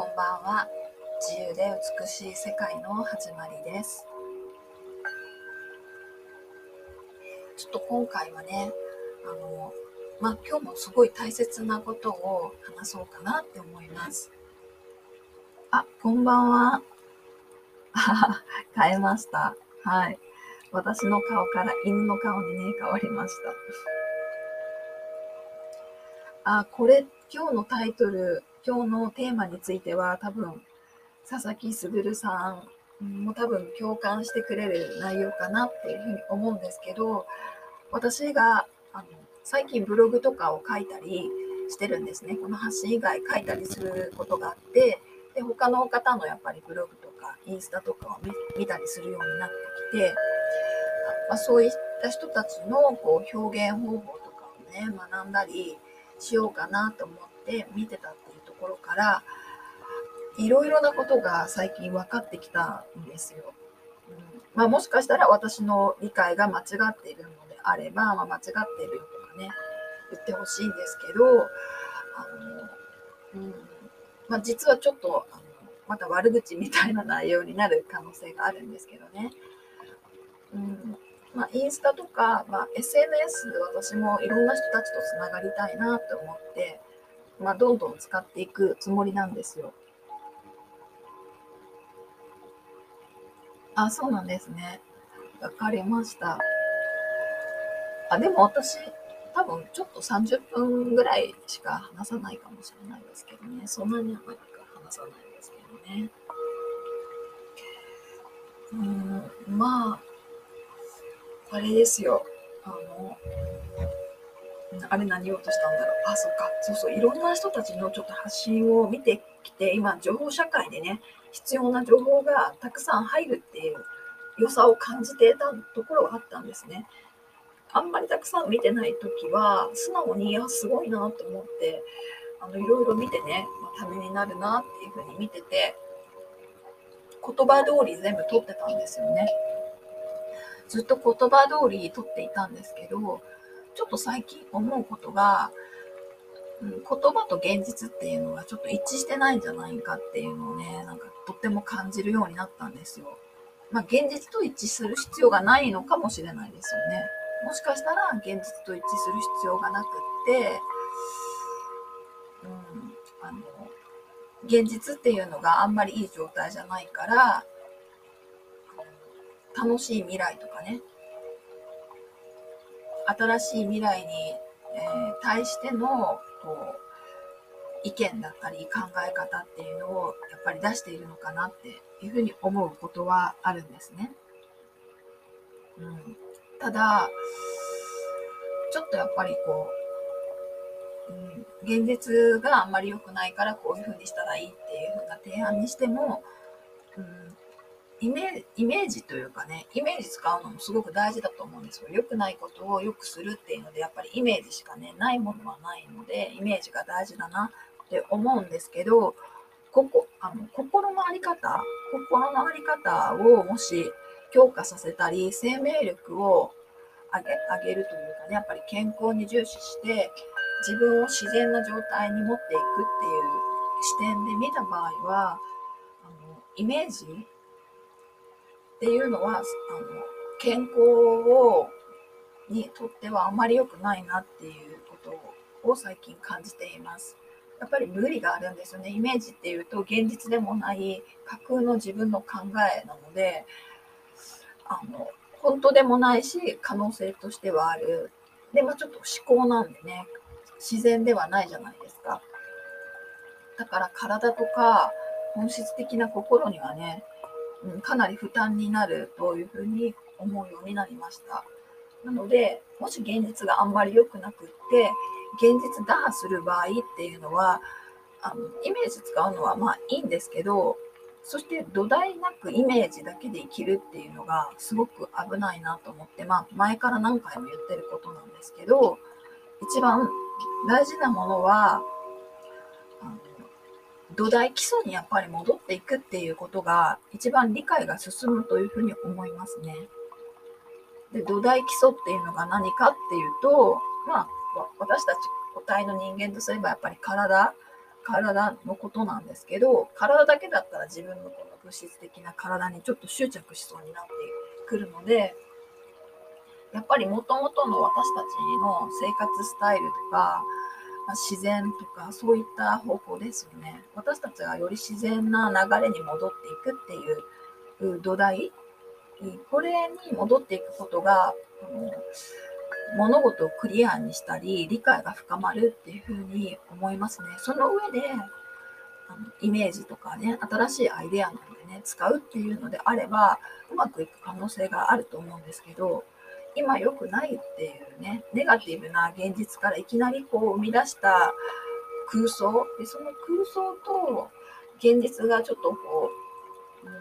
こんばんは。自由で美しい世界の始まりです。ちょっと今回はねあのまあ今日もすごい大切なことを話そうかなって思います。あこんばんは。変えました。はい。私の顔から犬の顔にね変わりました。あこれ今日のタイトル今日のテーマについては多分佐々木卓さんも多分共感してくれる内容かなっていうふうに思うんですけど私があの最近ブログとかを書いたりしてるんですね。この発信以外書いたりすることがあってで他の方のやっぱりブログとかインスタとかを見たりするようになってきて、まあ、そういった人たちのこう表現方法とかをね学んだりしようかなと思ってで見てたっていうところからいろいろなことが最近分かってきたんですよ。うんまあ、もしかしたら私の理解が間違っているのであれば、まあ、間違っているとかね言ってほしいんですけどあの、うんまあ、実はちょっとあのまた悪口みたいな内容になる可能性があるんですけどね。うんまあ、インスタとか、まあ、SNS で私もいろんな人たちとつながりたいなと思ってまあ、どんどん使っていくつもりなんですよ。あ、そうなんですね。わかりました。あ、でも私、多分ちょっと30分ぐらいしか話さないかもしれないですけどね。そんなに長く話さないですけどね。うん、まあ、あれですよ。あの、あれ何言おうとしたんだろう。あ、そっか。そうそう。いろんな人たちのちょっと発信を見てきて、今、情報社会でね、必要な情報がたくさん入るっていう良さを感じていたところはあったんですね。あんまりたくさん見てない時は、素直に、あ、すごいなと思って、あの、いろいろ見てね、ためになるなっていうふうに見てて、言葉通り全部取ってたんですよね。ずっと言葉通り取っていたんですけど、ちょっと最近思うことが、うん、言葉と現実っていうのがちょっと一致してないんじゃないかっていうのをね、なんかとっても感じるようになったんですよ。まあ、現実と一致する必要がないのかもしれないですよね。もしかしたら現実と一致する必要がなくって、うん、あの、現実っていうのがあんまりいい状態じゃないから、楽しい未来とかね、新しい未来に、えー、対してのこう意見だったり考え方っていうのをやっぱり出しているのかなっていうふうに思うことはあるんですね。うん、ただちょっとやっぱりこう、うん、現実があんまり良くないからこういうふうにしたらいいっていうふうな提案にしても、うん、イメージというかね、イメージ使うのもすごく大事だと思うんですよ。良くないことを良くするっていうので、やっぱりイメージしかね、ないものはないので、イメージが大事だなって思うんですけど、ここあの心の在り方、心の在り方をもし強化させたり、生命力を上げ上げるというかね、やっぱり健康に重視して、自分を自然な状態に持っていくっていう視点で見た場合は、あのイメージっていうのは、あの、健康を、にとってはあまり良くないなっていうことを最近感じています。やっぱり無理があるんですよね。イメージっていうと現実でもない架空の自分の考えなので、あの、本当でもないし、可能性としてはある。で、まあちょっと思考なんでね、自然ではないじゃないですか。だから体とか本質的な心にはね、うん、かなり負担になるというふうに思うようになりました。なので、もし現実があんまり良くなくって、現実打破する場合っていうのは、あのイメージ使うのはまあいいんですけど、そして土台なくイメージだけで生きるっていうのがすごく危ないなと思って、まあ前から何回も言ってることなんですけど、一番大事なものは、土台基礎にやっぱり戻っていくっていうことが一番理解が進むというふうに思いますね。で土台基礎っていうのが何かっていうと、まあ、私たち個体の人間とすればやっぱり体体のことなんですけど、体だけだったら自分のこの物質的な体にちょっと執着しそうになってくるので、やっぱりもともとの私たちの生活スタイルとか、まあ、自然とかそういった方向ですよね。私たちがより自然な流れに戻っていくっていう土台、これに戻っていくことが、あの物事をクリアにしたり、理解が深まるっていうふうに思いますね。その上で、あのイメージとかね、新しいアイデアなのでね、使うっていうのであれば、うまくいく可能性があると思うんですけど、今良くないっていうね、ネガティブな現実からいきなりこう生み出した空想、でその空想と現実がちょっとこう、うん、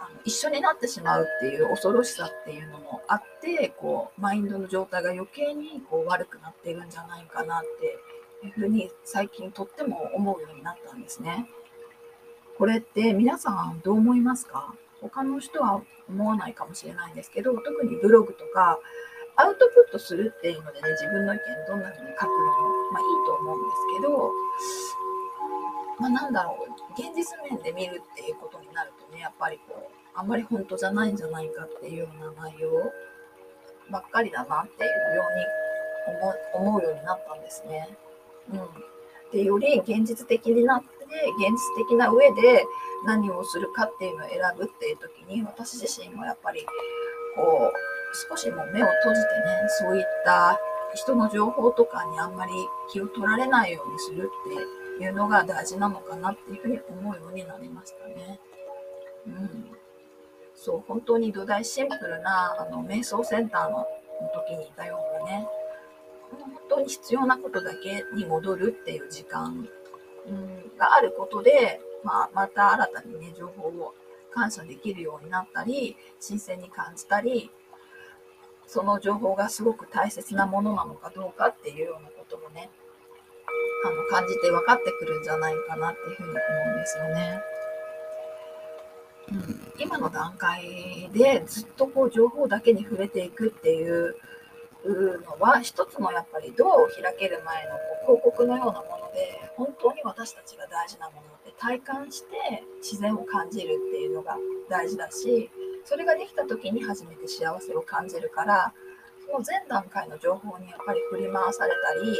あの一緒になってしまうっていう恐ろしさっていうのもあって、こう、マインドの状態が余計にこう悪くなっているんじゃないかなっていうふうに最近とっても思うようになったんですね。これって皆さんどう思いますか？他の人は思わないかもしれないんですけど、特にブログとか、アウトプットするっていうのでね、自分の意見どんな風に書くのも、まあいいと思うんですけど、まあなんだろう、現実面で見るっていうことになるとね、やっぱりこう、あんまり本当じゃないんじゃないかっていうような内容ばっかりだなっていうように思うようになったんですね。うん。で、より現実的になっ、現実的な上で何をするかっていうのを選ぶっていう時に、私自身もやっぱり、こう、少しもう目を閉じてね、そういった人の情報とかにあんまり気を取られないようにするっていうのが大事なのかなっていうふうに思うようになりましたね。うん。そう、本当に土台シンプルな、あの、瞑想センターの時にいたようなね、本当に必要なことだけに戻るっていう時間、うん、があることで、まあ、また新たにね、情報を感謝できるようになったり、新鮮に感じたり、その情報がすごく大切なものなのかどうかっていうようなこともね、あの、感じて分かってくるんじゃないかなっていうふうに思うんですよね。うん、今の段階でずっとこう情報だけに触れていくっていうのは一つのやっぱりドアを開ける前のこう広告のようなもの本当に私たちが大事なものって体感して自然を感じるっていうのが大事だしそれができた時に初めて幸せを感じるからその前段階の情報にやっぱり振り回されたり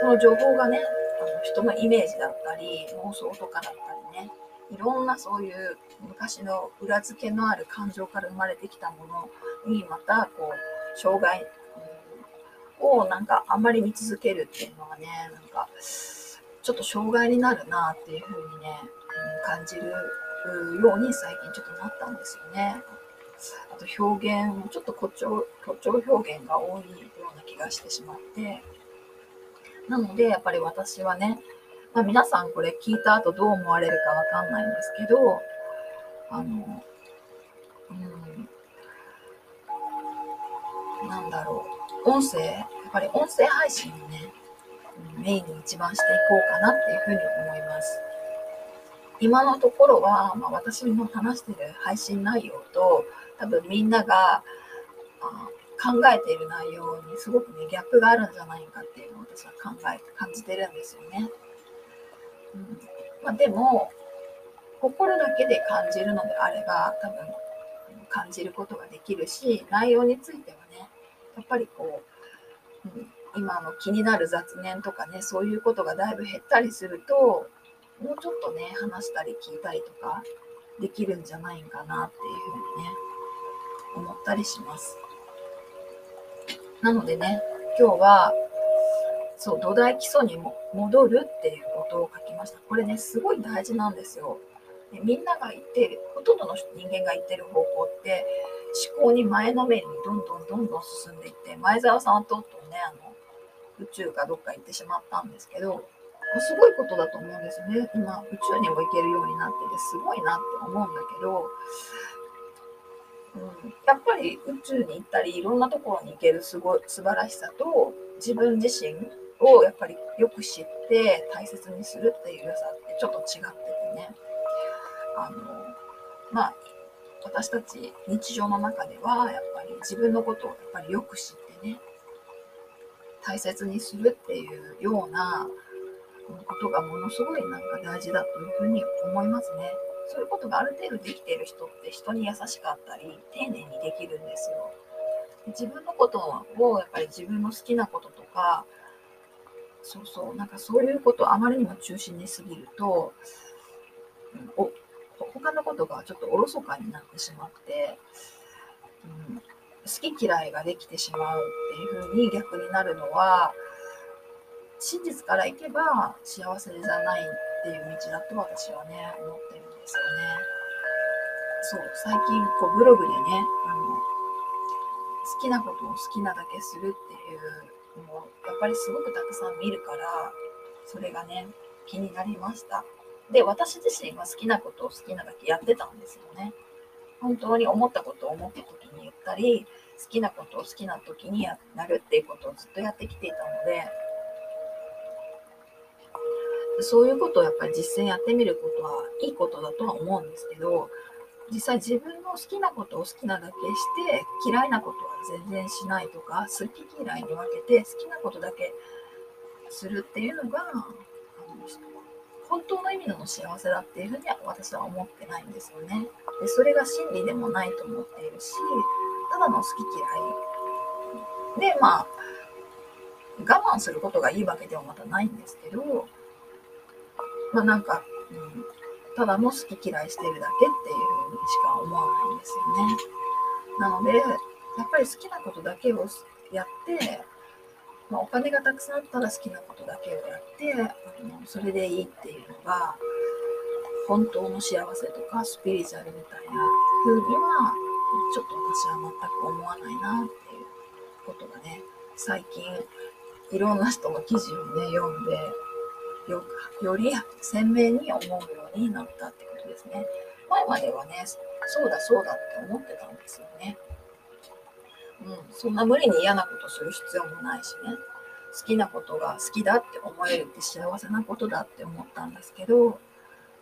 その情報がねあの人のイメージだったり妄想とかだったりねいろんなそういう昔の裏付けのある感情から生まれてきたものにまたこう障害をなんかあんまり見続けるっていうのはね、なんかちょっと障害になるなっていうふうにね、うん感じるように最近ちょっとなったんですよね。あと表現もちょっと誇張、誇張表現が多いような気がしてしまって、なのでやっぱり私はね、まあ、皆さんこれ聞いた後どう思われるかわかんないんですけど、あの、うん、なんだろう。音声、やっぱり音声配信をね、メインに一番していこうかなっていうふうに思います。今のところは、まあ、私の話してる配信内容と、多分みんなが考えている内容にすごくね、ギャップがあるんじゃないかっていうのを私は考え、感じてるんですよね。うんまあ、でも、心だけで感じるのであれば、多分感じることができるし、内容についてはねやっぱりこう、うん、今の気になる雑念とかね、そういうことがだいぶ減ったりすると、もうちょっとね、話したり聞いたりとかできるんじゃないかなっていうふうにね、思ったりします。なのでね、今日は、そう、土台基礎にも戻るっていうことを書きました。これね、すごい大事なんですよ。でみんなが言ってる、ほとんどの人間が言ってる方向って、思考に前のめりにどんどんどんどん進んでいって、前澤さんととね、あの、宇宙かどっか行ってしまったんですけど、すごいことだと思うんですね。今、宇宙にも行けるようになってて、すごいなって思うんだけど、うん、やっぱり宇宙に行ったり、いろんなところに行けるすごい素晴らしさと、自分自身をやっぱりよく知って大切にするっていう良さってちょっと違っててね。あの、まあ、私たち日常の中ではやっぱり自分のことをやっぱりよく知ってね大切にするっていうようなことがものすごいなんか大事だというふうに思いますね。そういうことがある程度できている人って人に優しかったり丁寧にできるんですよ。で自分のことをやっぱり自分の好きなこととかそうそうなんかそういうことをあまりにも中心にすぎるとお他のことがちょっとおろそかになってしまって、うん、好き嫌いができてしまうっていうふうに逆になるのは真実からいけば幸せじゃないっていう道だと私はね思ってるんですよね。そう最近こうブログでねあの好きなことを好きなだけするっていうのをやっぱりすごくたくさん見るからそれがね気になりましたで私自身は好きなことを好きなだけやってたんですよね本当に思ったことを思った時に言ったり好きなことを好きな時にやるっていうことをずっとやってきていたのでそういうことをやっぱり実践やってみることはいいことだとは思うんですけど実際自分の好きなことを好きなだけして嫌いなことは全然しないとか好き嫌いに分けて好きなことだけするっていうのが本当の意味での幸せだっていうふうには私は思ってないんですよね。でそれが真理でもないと思っているしただの好き嫌いでまあ我慢することがいいわけではまたないんですけどまあなんか、うん、ただの好き嫌いしてるだけっていうふうにしか思わないんですよね。なので、やっぱり好きなことだけをやって、まあ、お金がたくさんあったら好きなことだけをやってあのそれでいいっていうのが本当の幸せとかスピリチュアルみたいな風にはちょっと私は全く思わないなっていうことがね最近いろんな人の記事をね読んでよより鮮明に思うようになったってことですね。前まではね、そうだそうだって思ってたんですよね。うん、そんな無理に嫌なことする必要もないしね。好きなことが好きだって思えるって幸せなことだって思ったんですけど、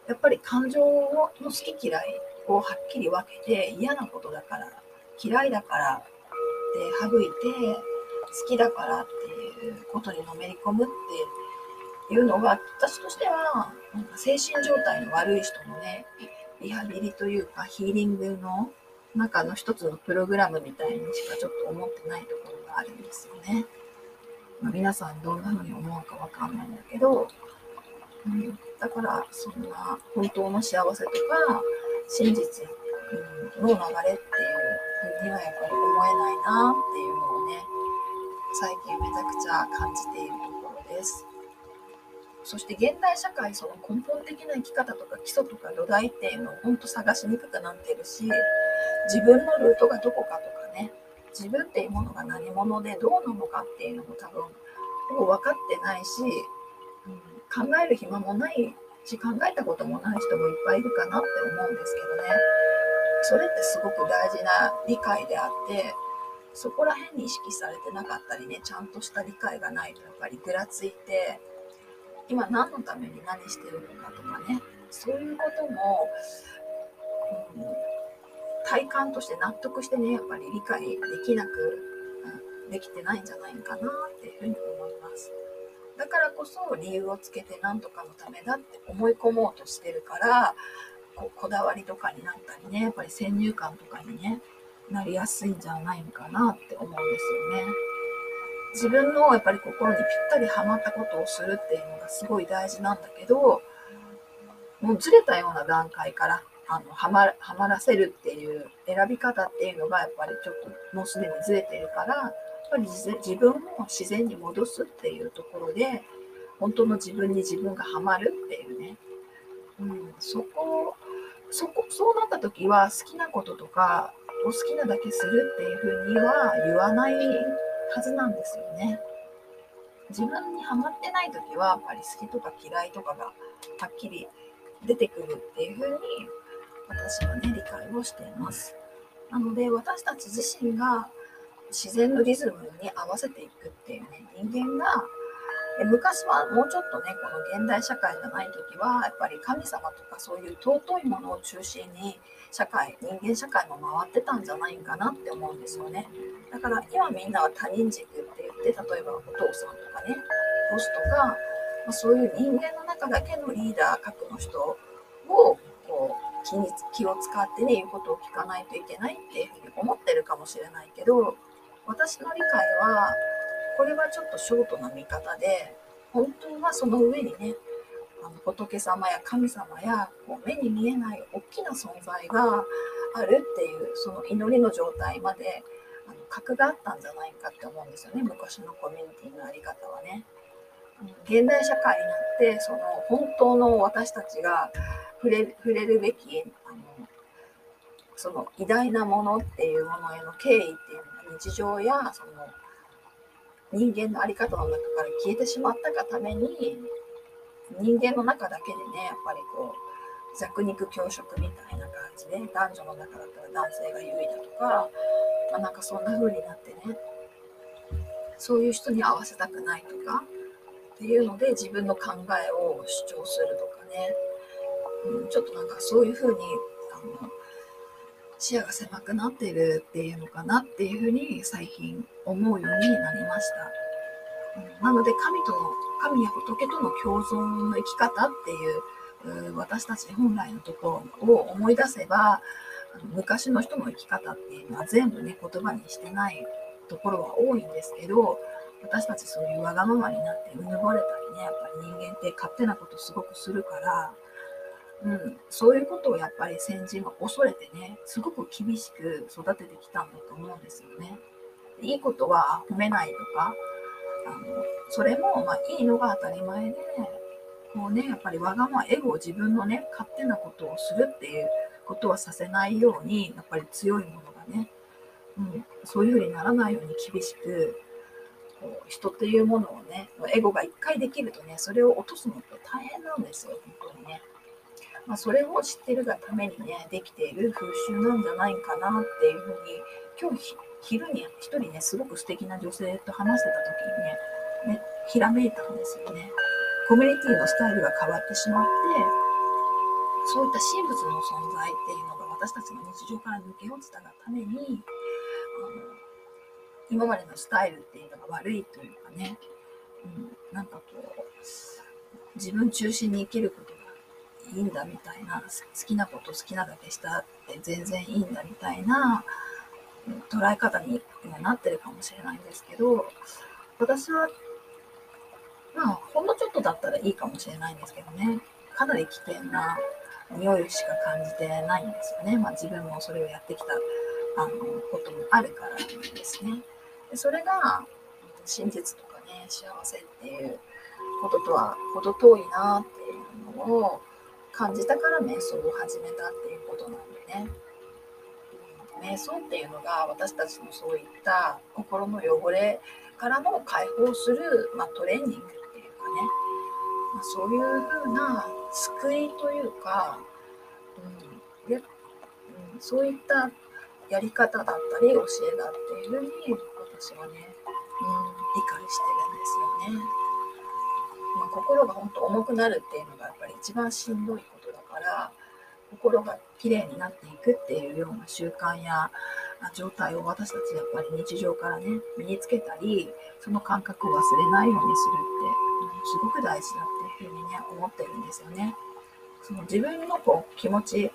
やっぱり感情の好き嫌いをはっきり分けて嫌なことだから、嫌いだからって省いて、好きだからっていうことにのめり込むっていうのが、私としては、なんか精神状態の悪い人のね、リハビリというかヒーリングの中の一つのプログラムみたいにしかちょっと思ってないところがあるんですよね。まあ、皆さんどんな風に思うかわかんないんだけど、うん、だからそんな本当の幸せとか真実、の流れっていう風にはやっぱり思えないなっていうのをね、最近めちゃくちゃ感じているところです。そして現代社会その根本的な生き方とか基礎とか土台っていうのを本当探しにくくなってるし自分のルートがどこかとかね自分っていうものが何者でどうなのかっていうのも多分もう分かってないし、うん、考える暇もないし考えたこともない人もいっぱいいるかなって思うんですけどね。それってすごく大事な理解であってそこら辺に意識されてなかったりねちゃんとした理解がないとやっぱりぐらついて今何のために何してるのかとかねそういうことも、うん、体感として納得してねやっぱり理解できなく、うん、できてないんじゃないかなっていうふうに思いますだからこそ理由をつけて何とかのためだって思い込もうとしてるからここだわりとかになったりねやっぱり先入観とかにねなりやすいんじゃないのかなって思うんですよね。自分のやっぱり心にぴったりはまったことをするっていうのがすごい大事なんだけど、もうずれたような段階からあのはまはまらせるっていう選び方っていうのがやっぱりちょっともうすでにずれてるから、やっぱり自分を自然に戻すっていうところで、本当の自分に自分がハマるっていうね、うん、そこ、そこ、そうなった時は好きなこととかを好きなだけするっていうふうには言わないはずなんですよね。自分にはまってない時はやっぱり好きとか嫌いとかがはっきり出てくるっていう風に私はね理解をしています。なので私たち自身が自然のリズムに合わせていくっていうね人間が昔はもうちょっとねこの現代社会がない時はやっぱり神様とかそういう尊いものを中心に社会人間社会も回ってたんじゃないかなって思うんですよね。だから今みんなは他人軸って言って例えばお父さんとかねボスとかまあ、そういう人間の中だけのリーダー格の人をこう気に気を使ってね言うことを聞かないといけないっていうふうに思ってるかもしれないけど私の理解はこれはちょっとショートな見方で本当はその上にねあの仏様や神様やこう目に見えない大きな存在があるっていうその祈りの状態まであの格があったんじゃないかって思うんですよね昔のコミュニティのあり方はね。現代社会になってその本当の私たちが触れ触れるべきあのその偉大なものっていうものへの敬意っていうのが日常やその人間の在り方の中から消えてしまったがために人間の中だけでねやっぱりこう弱肉強食みたいな感じで男女の中だったら男性が優位だとか、まあ、なんかそんな風になってねそういう人に合わせたくないとかっていうので自分の考えを主張するとかね、うん、ちょっとなんかそういう風にあの視野が狭くなってるっていうのかなっていうふうに最近思うようになりました。なので神との、神や仏との共存の生き方っていう、私たち本来のところを思い出せば、昔の人の生き方っていうのは全部ね、言葉にしてないところは多いんですけど、私たちそういうわがままになってうぬぼれたりね、やっぱり人間って勝手なことすごくするから、うん、そういうことをやっぱり先人は恐れてね、すごく厳しく育ててきたんだと思うんですよね。いいことは褒めないとか、あのそれもまあいいのが当たり前で、もうね、やっぱりわがまま、エゴを自分のね、勝手なことをするっていうことはさせないように、やっぱり強いものがね、うん、そういうふうにならないように厳しく、こう人っていうものをね、エゴが一回できるとね、それを落とすのって大変なんですよ、本当にね。まあ、それを知ってるがためにね、できている風習なんじゃないかなっていうふうに、今日昼に一人ね、すごく素敵な女性と話してた時にね、ね、ひらめいたんですよね。コミュニティのスタイルが変わってしまって、そういった神仏の存在っていうのが私たちの日常から抜け落ちたがために、あの今までのスタイルっていうのが悪いというかね、うん、なんかこう、自分中心に生きることがいいんだみたいな、好きなこと好きなだけしたって全然いいんだみたいな捉え方になってるかもしれないんですけど、私は、まあ、ほんのちょっとだったらいいかもしれないんですけどね、かなり危険な匂いしか感じてないんですよね。まあ自分もそれをやってきたあのこともあるからですね。でそれが真実とかね、幸せっていうこととは程遠いなっていうのを感じたから瞑想を始めたっていうことなんでね。瞑想っていうのが私たちのそういった心の汚れからも解放する、まあ、トレーニングっていうかね、まあ、そういうふうな救いというか、うんでうん、そういったやり方だったり教えだっていうふうに私はね、うん、理解してるんですよね。まあ、心が本当重くなるっていうのがやっぱり一番しんどいことだから心がきれいになっていくっていうような習慣や状態を私たちやっぱり日常からね身につけたりその感覚を忘れないようにするって、すごく大事だっていうふうにね思ってるんですよね。その自分のこう気持ち例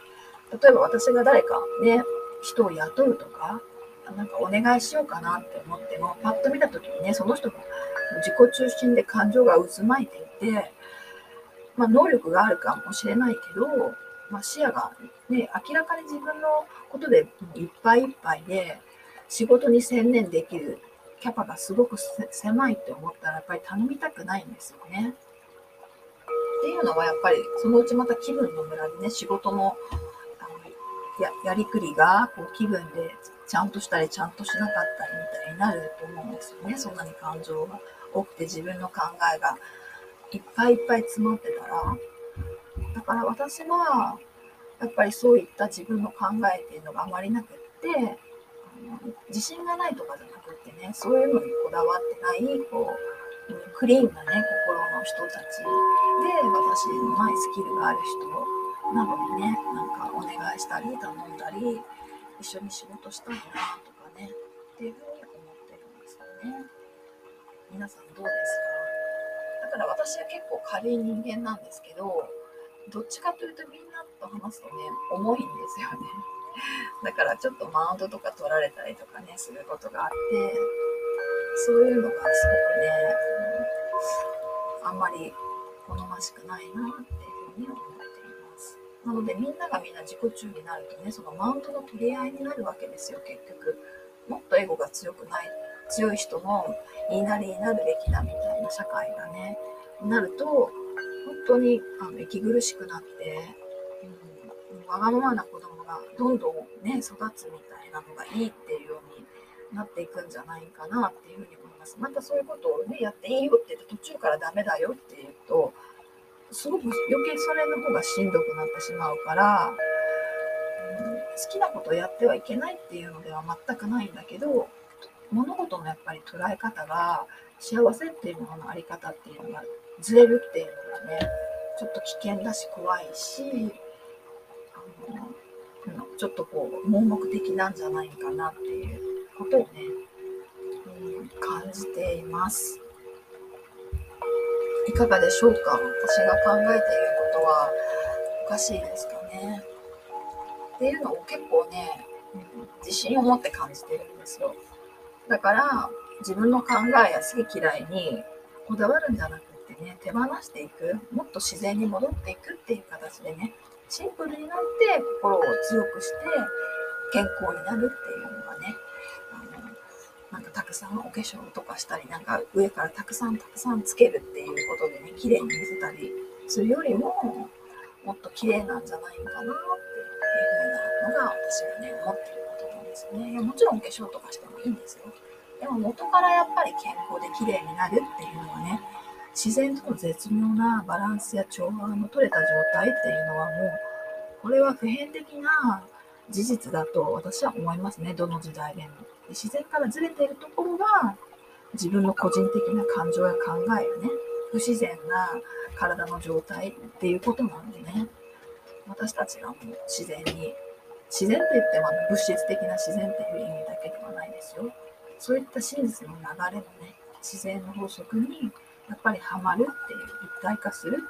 えば私が誰かね人を雇うとかなんかお願いしようかなって思ってもパッと見た時にねその人が自己中心で感情が渦巻いていて、まあ、能力があるかもしれないけど、まあ、視野が、ね、明らかに自分のことでいっぱいいっぱいで仕事に専念できるキャパがすごく狭いって思ったらやっぱり頼みたくないんですよね。っていうのはやっぱりそのうちまた気分のムラでね仕事のあのややりくりがこう気分でちゃんとしたりちゃんとしなかったりみたいになると思うんですよねそんなに感情が多くて自分の考えがいっぱいいっぱい詰まってたらだから私はやっぱりそういった自分の考えっていうのがあまりなくって自信がないとかじゃなくってねそういうのにこだわってないこうクリーンなね心の人たちで私のないスキルがある人などにねなんかお願いしたり頼んだり一緒に仕事したいなとかねっていうふうに思ってるんですよね。皆さんどうですから私は結構軽い人間なんですけど、どっちかというとみんなと話すとね、重いんですよね。だからちょっとマウントとか取られたりとかね、することがあって、そういうのがすごくね、うん、あんまり好ましくないなっていうふうに思っています。なのでみんながみんな自己中になるとね、そのマウントの取り合いになるわけですよ、結局。もっとエゴが強くない、強い人の言いなりになるべきだみたいな社会がね、なると、本当にあの息苦しくなって、うん、わがままな子供がどんどんね、育つみたいなのがいいっていうようになっていくんじゃないかなっていうふうに思います。またそういうことをね、やっていいよって言って途中からダメだよって言うと、すごく余計それの方がしんどくなってしまうから、うん、好きなことをやってはいけないっていうのでは全くないんだけど、物事のやっぱり捉え方が幸せっていうもののあり方っていうのがずれるっていうのがねちょっと危険だし怖いしあのちょっとこう盲目的なんじゃないかなっていうことをね、うん、感じています。いかがでしょうか？私が考えていることは。おかしいですかね？っていうのを結構ね、うん、自信を持って感じてるんですよ。だから自分の考えや好き嫌いにこだわるんじゃなくてね手放していくもっと自然に戻っていくっていう形でねシンプルになって心を強くして健康になるっていうのがねあのなんかたくさんお化粧とかしたりなんか上からたくさんたくさんつけるっていうことでね綺麗に見せたりするよりももっと綺麗なんじゃないのかなっていう風なのが私がね思ってることなんですね。もちろんお化粧とかいいんですよ。でも元からやっぱり健康で綺麗になるっていうのはね、自然との絶妙なバランスや調和の取れた状態っていうのはもう、これは普遍的な事実だと私は思いますね、どの時代でも。自然からずれているところが、自分の個人的な感情や考えやね、不自然な体の状態っていうことなんでね、私たちがもう自然に、自然って言っても物質的な自然っていう意味だけではないですよ。そういった真実の流れのね、自然の法則にやっぱりハマるっていう、一体化する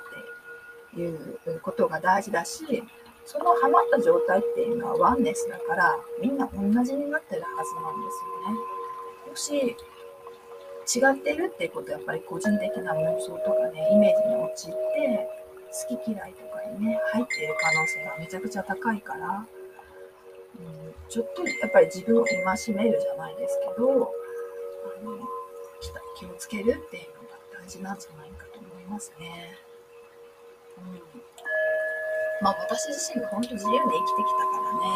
っていうことが大事だし、そのハマった状態っていうのはワンネスだから、みんな同じになってるはずなんですよね。もし違ってるっていうことはやっぱり個人的な妄想とかね、イメージに陥って、好き嫌いとかにね、入っている可能性がめちゃくちゃ高いから、ちょっとやっぱり自分を戒めるじゃないですけど、あの気をつけるっていうのが大事なんじゃないかと思いますね。うん、まあ私自身が本当自由に生きてきたからね、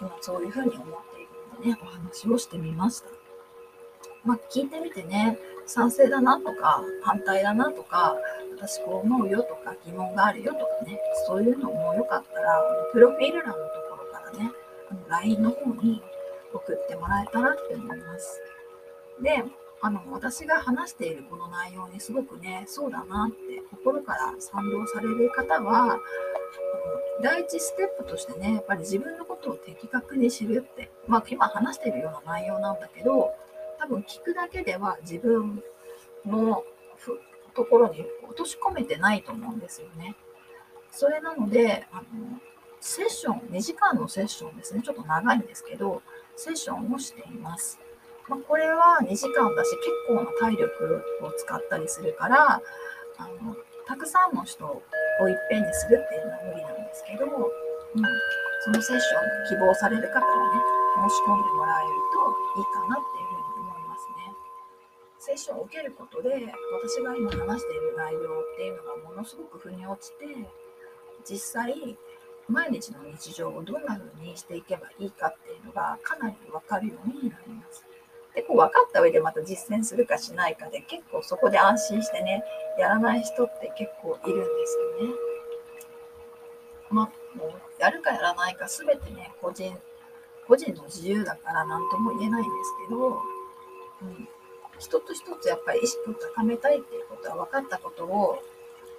あの今そういうふうに思っているのでね、お話をしてみました。まあ聞いてみてね、賛成だなとか反対だなとか私こう思うよとか疑問があるよとかねそういうのもよかったらプロフィール欄のとこ LINE の方に送ってもらえたらって思いますであの私が話しているこの内容にすごくねそうだなって心から賛同される方は第一ステップとしてねやっぱり自分のことを的確に知るってまあ今話しているような内容なんだけど多分聞くだけでは自分のところに落とし込めてないと思うんですよね。それなので、あのセッション、2時間のセッションですね。ちょっと長いんですけど、セッションをしています。まあ、これは2時間だし、結構な体力を使ったりするから、あのたくさんの人をいっぺんにするっていうのは無理なんですけど、うん、そのセッション希望される方はね、申し込んでもらえるといいかなっていうふうに思いますねセッションを受けることで私が今話している内容っていうのがものすごく腑に落ちて実際毎日の日常をどんな風にしていけばいいかっていうのがかなり分かるようになります。でこう分かった上でまた実践するかしないかで結構そこで安心してねやらない人って結構いるんですよね。まあ、もうやるかやらないか全てね個人個人の自由だから何とも言えないんですけど、うん、一つ一つやっぱり意識を高めたいっていうことは分かったことを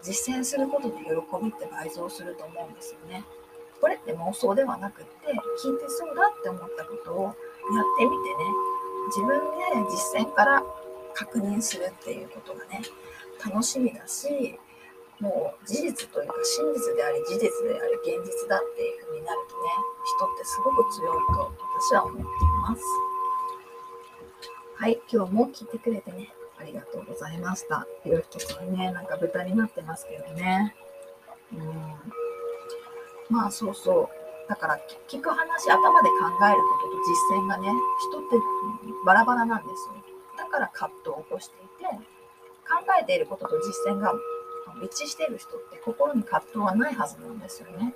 実践することで喜びって倍増すると思うんですよね。これって妄想ではなくって聞いてそうだって思ったことをやってみてね自分で実践から確認するっていうことがね、楽しみだし、もう事実というか真実であり事実であり現実だっていう風になるとね、人ってすごく強いと私は思っています。はい、今日も聞いてくれてね、ありがとうございました。ひろひとさんね、なんか豚になってますけどね。うん。まあそうそう。だから聞く話、頭で考えることと実践がね、人ってバラバラなんですよ。だから葛藤を起こしていて、考えていることと実践が一致している人って心に葛藤はないはずなんですよね。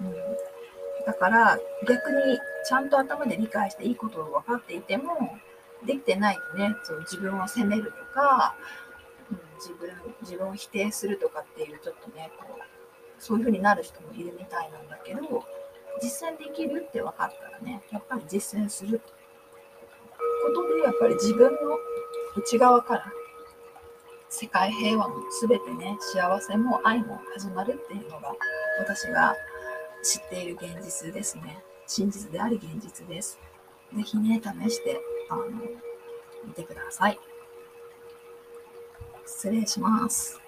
うん、だから逆にちゃんと頭で理解していいことを分かっていてもできてないとねその自分を責めるとか、うん、自分自分を否定するとかっていうちょっとねこうそういうふうになる人もいるみたいなんだけど実践できるって分かったらねやっぱり実践することでやっぱり自分の内側から世界平和も全てね、幸せも愛も始まるっていうのが私が知っている現実ですね。真実であり現実です。ぜひね、試して、あの、見てください。失礼します。